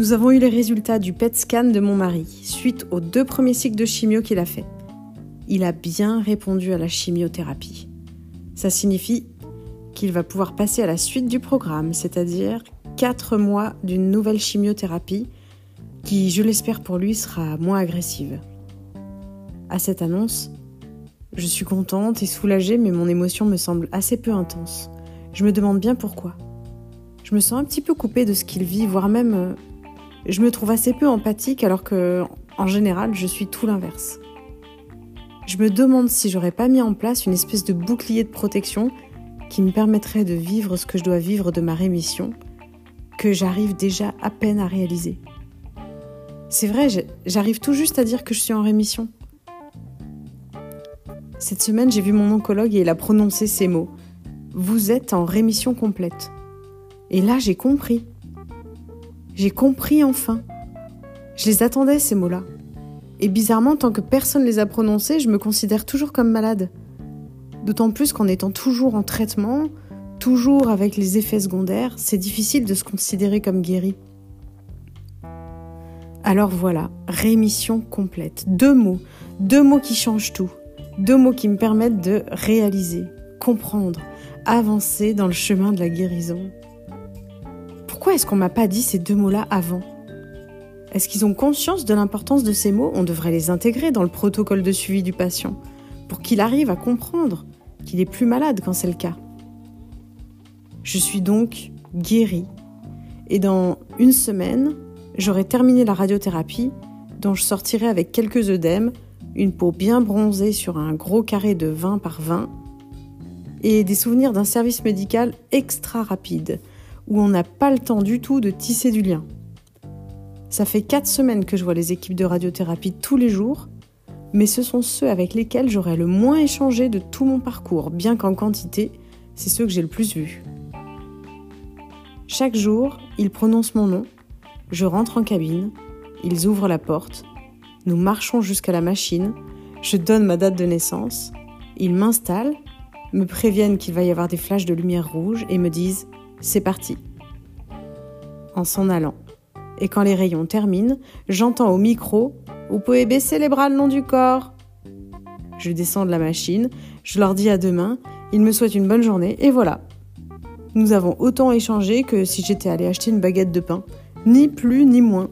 Nous avons eu les résultats du PET scan de mon mari suite aux deux premiers cycles de chimio qu'il a fait. Il a bien répondu à la chimiothérapie. Ça signifie qu'il va pouvoir passer à la suite du programme, c'est-à-dire 4 mois d'une nouvelle chimiothérapie qui, je l'espère pour lui, sera moins agressive. À cette annonce, je suis contente et soulagée, mais mon émotion me semble assez peu intense. Je me demande bien pourquoi. Je me sens un petit peu coupée de ce qu'il vit, voire même euh, je me trouve assez peu empathique alors que, en général, je suis tout l'inverse. Je me demande si j'aurais pas mis en place une espèce de bouclier de protection qui me permettrait de vivre ce que je dois vivre de ma rémission, que j'arrive déjà à peine à réaliser. C'est vrai, j'arrive tout juste à dire que je suis en rémission. Cette semaine, j'ai vu mon oncologue et il a prononcé ces mots. Vous êtes en rémission complète. Et là, j'ai compris. J'ai compris enfin. Je les attendais, ces mots-là. Et bizarrement, tant que personne ne les a prononcés, je me considère toujours comme malade. D'autant plus qu'en étant toujours en traitement, toujours avec les effets secondaires, c'est difficile de se considérer comme guéri. Alors voilà, rémission complète. Deux mots, deux mots qui changent tout. Deux mots qui me permettent de réaliser, comprendre, avancer dans le chemin de la guérison. Pourquoi est-ce qu'on m'a pas dit ces deux mots-là avant Est-ce qu'ils ont conscience de l'importance de ces mots On devrait les intégrer dans le protocole de suivi du patient pour qu'il arrive à comprendre qu'il est plus malade quand c'est le cas. Je suis donc guérie et dans une semaine, j'aurai terminé la radiothérapie dont je sortirai avec quelques œdèmes une peau bien bronzée sur un gros carré de 20 par 20 et des souvenirs d'un service médical extra rapide où on n'a pas le temps du tout de tisser du lien. Ça fait 4 semaines que je vois les équipes de radiothérapie tous les jours, mais ce sont ceux avec lesquels j'aurais le moins échangé de tout mon parcours, bien qu'en quantité, c'est ceux que j'ai le plus vus. Chaque jour, ils prononcent mon nom, je rentre en cabine, ils ouvrent la porte, nous marchons jusqu'à la machine, je donne ma date de naissance, ils m'installent, me préviennent qu'il va y avoir des flashs de lumière rouge et me disent C'est parti. En s'en allant. Et quand les rayons terminent, j'entends au micro Vous pouvez baisser les bras le long du corps. Je descends de la machine, je leur dis à demain, ils me souhaitent une bonne journée, et voilà. Nous avons autant échangé que si j'étais allé acheter une baguette de pain, ni plus ni moins.